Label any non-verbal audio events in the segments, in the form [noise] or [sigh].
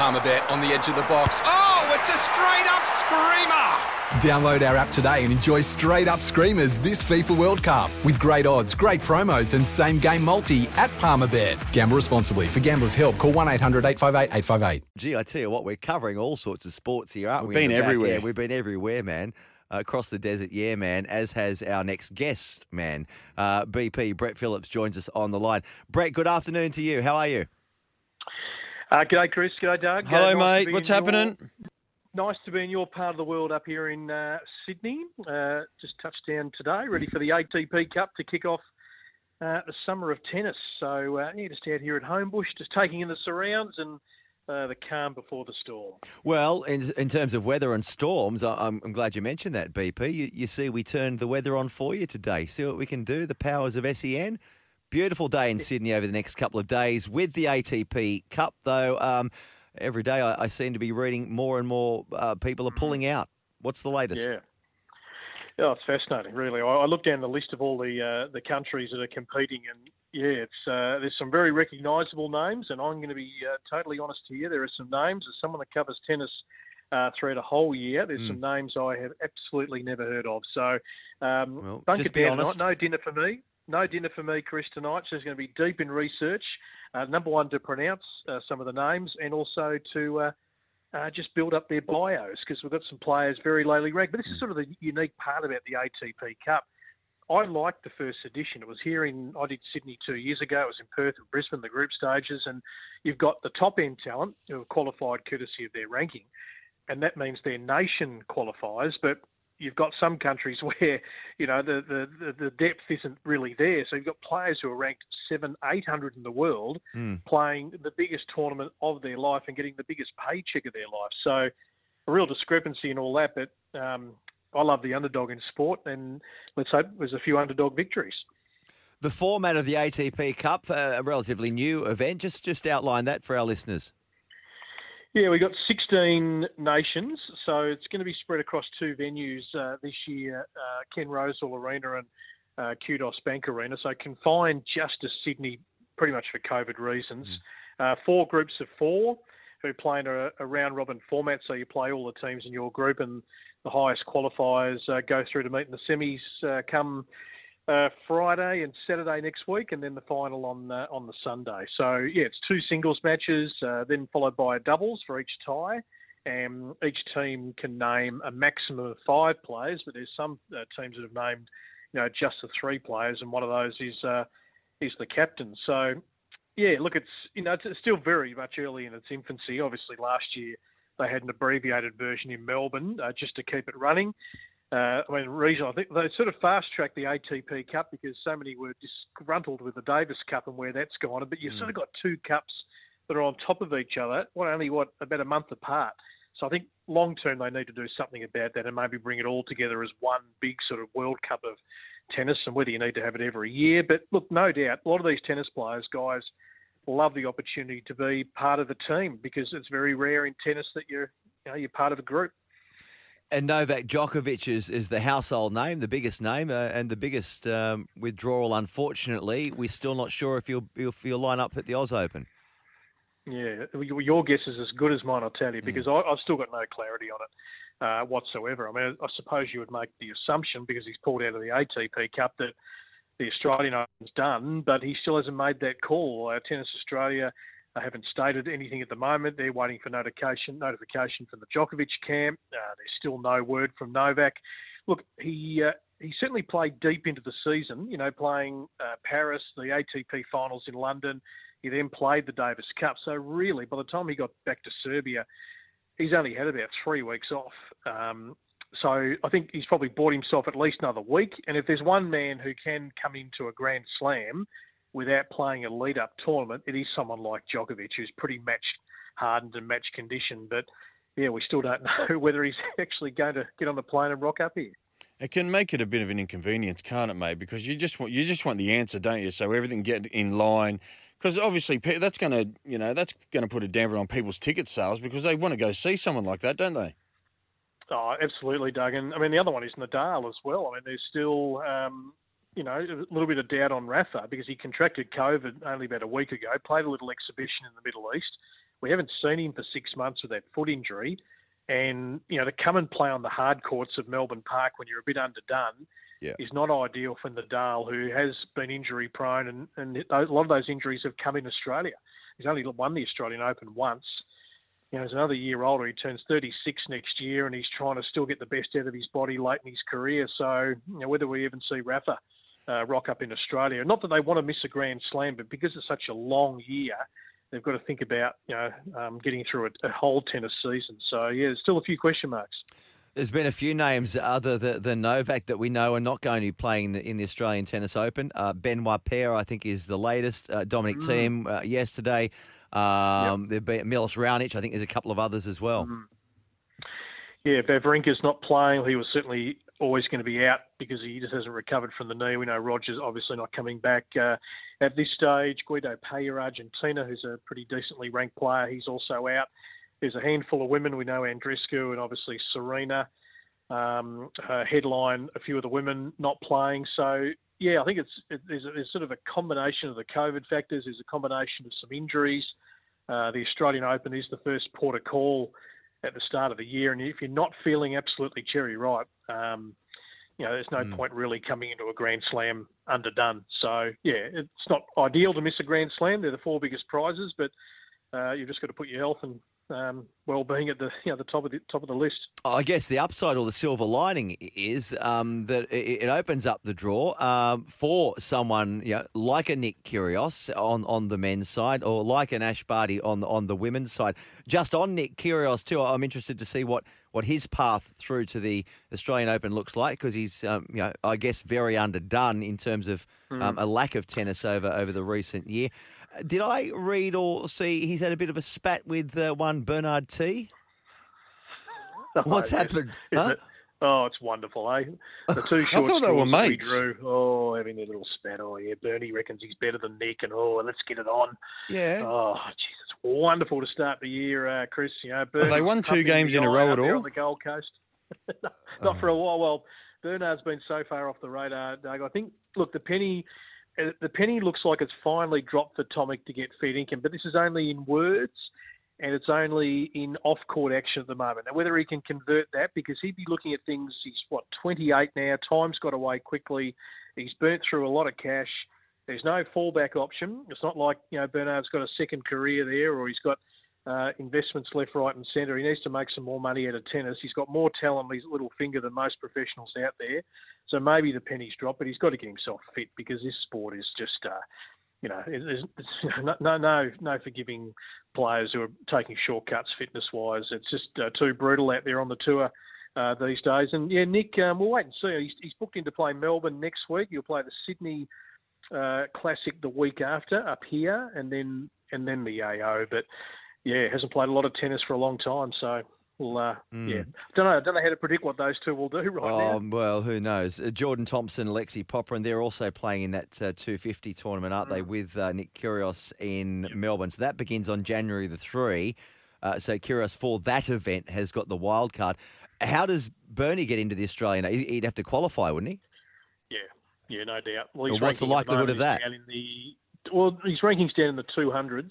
Palmerbet on the edge of the box. Oh, it's a straight up screamer! Download our app today and enjoy straight up screamers this FIFA World Cup with great odds, great promos, and same game multi at Palmerbet. Gamble responsibly. For gamblers' help, call 1 800 858 858. Gee, I tell you what, we're covering all sorts of sports here, aren't We've we? in been everywhere. Yeah, we've been everywhere, man. Uh, across the desert, yeah, man. As has our next guest, man. Uh, BP Brett Phillips joins us on the line. Brett, good afternoon to you. How are you? Uh, g'day, Chris. G'day, Doug. Hello, Uh, nice mate. What's happening? Your, nice to be in your part of the world up here in uh, Sydney. Uh, just touched down today, ready for the ATP Cup to kick off uh, the summer of tennis. So, uh, yeah, just out here at Homebush, just taking in the surrounds and uh, the calm before the storm. Well, in, in terms of weather and storms, I- I'm, I'm glad you mentioned that, BP. You, you see, we turned the weather on for you today. See what we can do, the powers of SEN. Beautiful day in Sydney over the next couple of days with the ATP Cup, though. Um, every day I, I seem to be reading more and more uh, people are pulling out. What's the latest? Yeah. Oh, it's fascinating, really. I, I looked down the list of all the uh, the countries that are competing, and yeah, it's uh, there's some very recognisable names, and I'm going to be uh, totally honest here. There are some names as someone that covers tennis uh, throughout a whole year. There's some names I have absolutely never heard of. So um, Well, don't just get be honest. tonight. No dinner for me. No dinner for me, Chris. Tonight. She's going to be deep in research. Uh, number one to pronounce uh, some of the names, and also to uh, uh, just build up their bios because we've got some players very lowly ranked. But this is sort of the unique part about the ATP Cup. I liked the first edition. It was here in I did Sydney two years ago. It was in Perth and Brisbane, the group stages, and you've got the top end talent who qualified courtesy of their ranking, and that means their nation qualifies. But you've got some countries [laughs] where you know the the, the, depth isn't really there. So you've got players who are ranked seven, eight hundred in the world playing the biggest tournament of their life and getting the biggest paycheck of their life. So a real discrepancy in all that. But um, I love the underdog in sport, and let's hope there's a few underdog victories. The format of the ATP Cup, uh, a relatively new event. Just just outline that for our listeners. Yeah, we got 16 nations, so it's going to be spread across two venues uh, this year: uh, Ken Rosewall Arena and uh, Kudos Bank Arena. So confined just to Sydney, pretty much for COVID reasons. Uh, four groups of four who play in a, a round robin format. So you play all the teams in your group, and the highest qualifiers uh, go through to meet in the semis uh, come uh, Friday and Saturday next week, and then the final on on the Sunday. So yeah, it's two singles matches, uh, then followed by a doubles for each tie. And each team can name a maximum of five players, but there's some uh, teams that have named, you know, just the three players, and one of those is uh, is the captain. So yeah, look, it's you know it's still very much early in its infancy. Obviously, last year they had an abbreviated version in Melbourne uh, just to keep it running. Uh, I mean, reason I think they sort of fast tracked the ATP Cup because so many were disgruntled with the Davis Cup and where that's gone. But you've sort of got two cups that are on top of each other. What only what about a month apart. So I think long term they need to do something about that and maybe bring it all together as one big sort of World Cup of tennis. And whether you need to have it every year, but look, no doubt a lot of these tennis players, guys, love the opportunity to be part of the team because it's very rare in tennis that you're you know you're part of a group. And Novak Djokovic is, is the household name, the biggest name, uh, and the biggest um, withdrawal. Unfortunately, we're still not sure if he'll, if he'll line up at the Oz Open. Yeah, your guess is as good as mine, I'll tell you, because I, I've still got no clarity on it uh, whatsoever. I mean, I suppose you would make the assumption because he's pulled out of the ATP Cup that the Australian Open's done, but he still hasn't made that call. Uh, Tennis Australia uh, haven't stated anything at the moment. They're waiting for notification notification from the Djokovic camp. Uh, there's still no word from Novak. Look, he uh, he certainly played deep into the season. You know, playing uh, Paris, the ATP finals in London. He then played the Davis Cup. So really, by the time he got back to Serbia, he's only had about three weeks off. Um, so I think he's probably bought himself at least another week. And if there's one man who can come into a Grand Slam without playing a lead-up tournament, it is someone like Djokovic, who's pretty match hardened and match condition. But yeah, we still don't [laughs] know whether he's [laughs] actually going to get on the plane and rock up here. It can make it a bit of an inconvenience, can't it, mate? Because you just want you just want the answer, don't you? So everything get in line. Because obviously that's going to you know that's going to put a damper on people's ticket sales because they want to go see someone like that, don't they? Oh, absolutely, Doug. And I mean the other one is Nadal as well. I mean there's still um, you know a little bit of doubt on Rafa because he contracted COVID only about a week ago. Played a little exhibition in the Middle East. We haven't seen him for six months with that foot injury. And you know, to come and play on the hard courts of Melbourne Park when you're a bit underdone yeah. is not ideal for Nadal, who has been injury prone, and, and a lot of those injuries have come in Australia. He's only won the Australian Open once. You know, he's another year older. He turns 36 next year, and he's trying to still get the best out of his body late in his career. So, you know, whether we even see Rafa uh, rock up in Australia, not that they want to miss a Grand Slam, but because it's such a long year, they've got to think about you know um, getting through a, a, whole tennis season. So yeah, there's still a few question marks. There's been a few names other than, Novak that we know are not going to be playing in the, in the Australian Tennis Open. Uh, Benoit Paire, I think, is the latest. Uh, Dominic mm. Thiem uh, yesterday. Um, yep. There'll be Milos Raonic. I think there's a couple of others as well. Mm. Yeah, Wawrinka's not playing. He was certainly always going to be out because he just hasn't recovered from the knee. We know Rogers obviously not coming back uh, at this stage. Guido Pella, Argentina, who's a pretty decently ranked player, he's also out. There's a handful of women. We know Andreescu and obviously Serena. Um, headline, a few of the women not playing. So yeah, I think it's it, there's, a, there's, sort of a combination of the COVID factors. There's a combination of some injuries. Uh, the Australian Open is the first port of call at the start of the year. And if you're not feeling absolutely cherry ripe, um, you know, there's no mm. point really coming into a Grand Slam underdone. So, yeah, it's not ideal to miss a Grand Slam. They're the four biggest prizes, but uh, you've just got to put your health and um, well-being at the [laughs] you know the top of the top of the list. I guess the upside or the silver lining is um, that it, opens up the draw um, for someone you know, like a Nick Kyrgios on, on the men's side, or like an Ash Barty on on the women's side. Just on Nick Kyrgios too, I'm interested to see what, what his path through to the Australian Open looks like because he's um, you know I guess very underdone in terms of mm. a lack of tennis over over the recent year. Did I read or see he's had a bit of a spat with uh, one Bernard T? What's happened? Huh? It, oh, it's wonderful, eh? The [laughs] two short I thought they were mates. Drew, oh, having a little spat. Oh, yeah, Bernie reckons he's better than Nick, and oh, let's get it on. Yeah. Oh, jeez, it's wonderful to start the year, uh, Chris. You know, Bernie, they won two games in a row at all on the Gold Coast. [laughs] Not oh. for a while. Well, Bernard's been so far off the radar, Doug. I think. Look, the penny Uh, the penny looks like it's finally dropped for Tomic to get fair income, but this is only in words and it's only in off-court action at the moment. Now, whether he can convert that, because he'd be looking at things. He's what 28 now. Time's got away quickly. He's burnt through a lot of cash. There's no fallback option. It's not like you know Bernard's got a second career there, or he's got uh, investments left, right, and centre. He needs to make some more money out of tennis. He's got more talent on his little finger than most professionals out there. So maybe the pennies drop, but he's got to get himself fit because this sport is just, uh, you know, [laughs] no, no, no forgiving players who are taking shortcuts fitness wise. It's just uh, too brutal out there on the tour. Uh, these days, and yeah, Nick, um, we'll wait and see. He's, he's booked in to play Melbourne next week. He'll play the Sydney uh, Classic the week after up here, and then and then the AO. But yeah, hasn't played a lot of tennis for a long time, so well, uh, mm. yeah, don't know. Don't know how to predict what those two will do [laughs] right oh, now. Well, who knows? Uh, Jordan Thompson, Alexei Popyrin, and they're also playing in that uh, 250 tournament, aren't mm. they? With uh, Nick Kyrgios in yep. Melbourne. So that begins on January the three. Uh, so Kyrgios for that event has got the wild card. How does Bernie get into the Australian? He'd have to qualify, wouldn't he? Yeah, yeah, no doubt. Well, what's the likelihood of that? The, well, his rankings down in the 200s.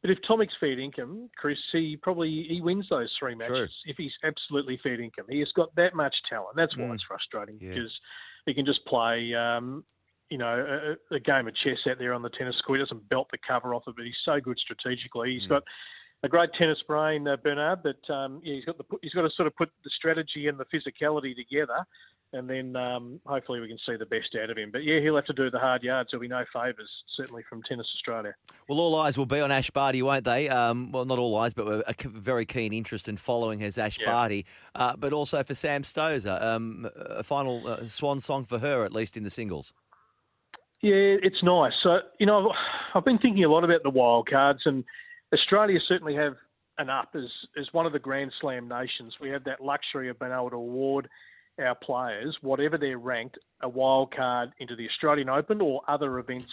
But if Tomic's fair income, Chris, he probably he wins those three matches sure. if he's absolutely fair income. He has got that much talent. That's why mm. it's frustrating yeah. because he can just play, um, you know, a, a, game of chess out there on the tennis court. He doesn't belt the cover off of it, but he's so good strategically. He's mm. got a great tennis brain, uh, Bernard, but um, yeah, he's got the he's got to sort of put the strategy and the physicality together, and then um, hopefully we can see the best out of him. But yeah, he'll have to do the hard yards. There'll be no favours, certainly from Tennis Australia. Well, all eyes will be on Ash Barty, won't they? Um, well, not all eyes, but a very keen interest in following his Ash yeah. Barty, uh, but also for Sam Stosur, um, a final uh, swan song for her, at least in the singles. Yeah, it's nice. So you know, I've been thinking a lot about the wild cards and Australia certainly have an up as as one of the Grand Slam nations. We have that luxury of being able to award our players, whatever they're ranked, a wild card into the Australian Open or other events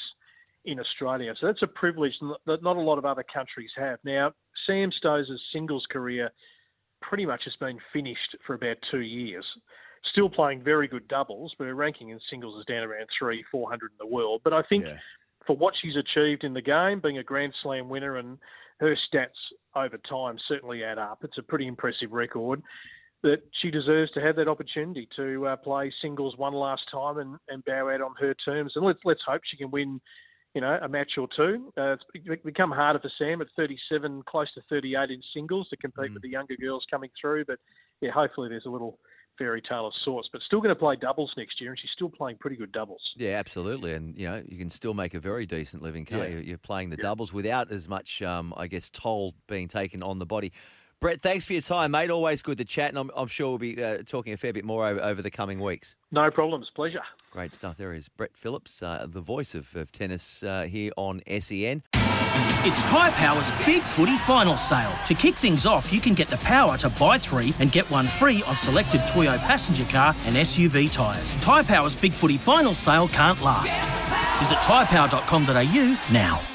in Australia. So that's a privilege that not a lot of other countries have. Now, Sam Stosur's singles career pretty much has been finished for about two years. Still playing very good doubles, but her ranking in singles is down around three, four hundred in the world. But I think yeah. For what she's achieved in the game, being a Grand Slam winner and her stats over time certainly add up. It's a pretty impressive record that she deserves to have that opportunity to uh, play singles one last time and, and bow out on her terms. And let's let's hope she can win, you know, a match or two. Uh, it's become harder for Sam at 37, close to 38 in singles to compete mm. with the younger girls coming through. But yeah, hopefully there's a little fairy tale of sorts, but still going to play doubles next year, and she's still playing pretty good doubles. Yeah, absolutely, and you know you can still make a very decent living, can't yeah. you? You're playing the yeah. doubles without as much, um, I guess, toll being taken on the body. Brett, thanks for your time, mate. Always good to chat, and I'm, I'm sure we'll be uh, talking a fair bit more over, over, the coming weeks. No problems. Pleasure. Great stuff. There is Brett Phillips, uh, the voice of, of tennis uh, here on SEN. It's Tyre Power's Big Footy Final Sale. To kick things off, you can get the power to buy three and get one free on selected Toyo passenger car and SUV tyres. Tyre Power's Big Footy Final Sale can't last. Visit tyrepower.com.au now.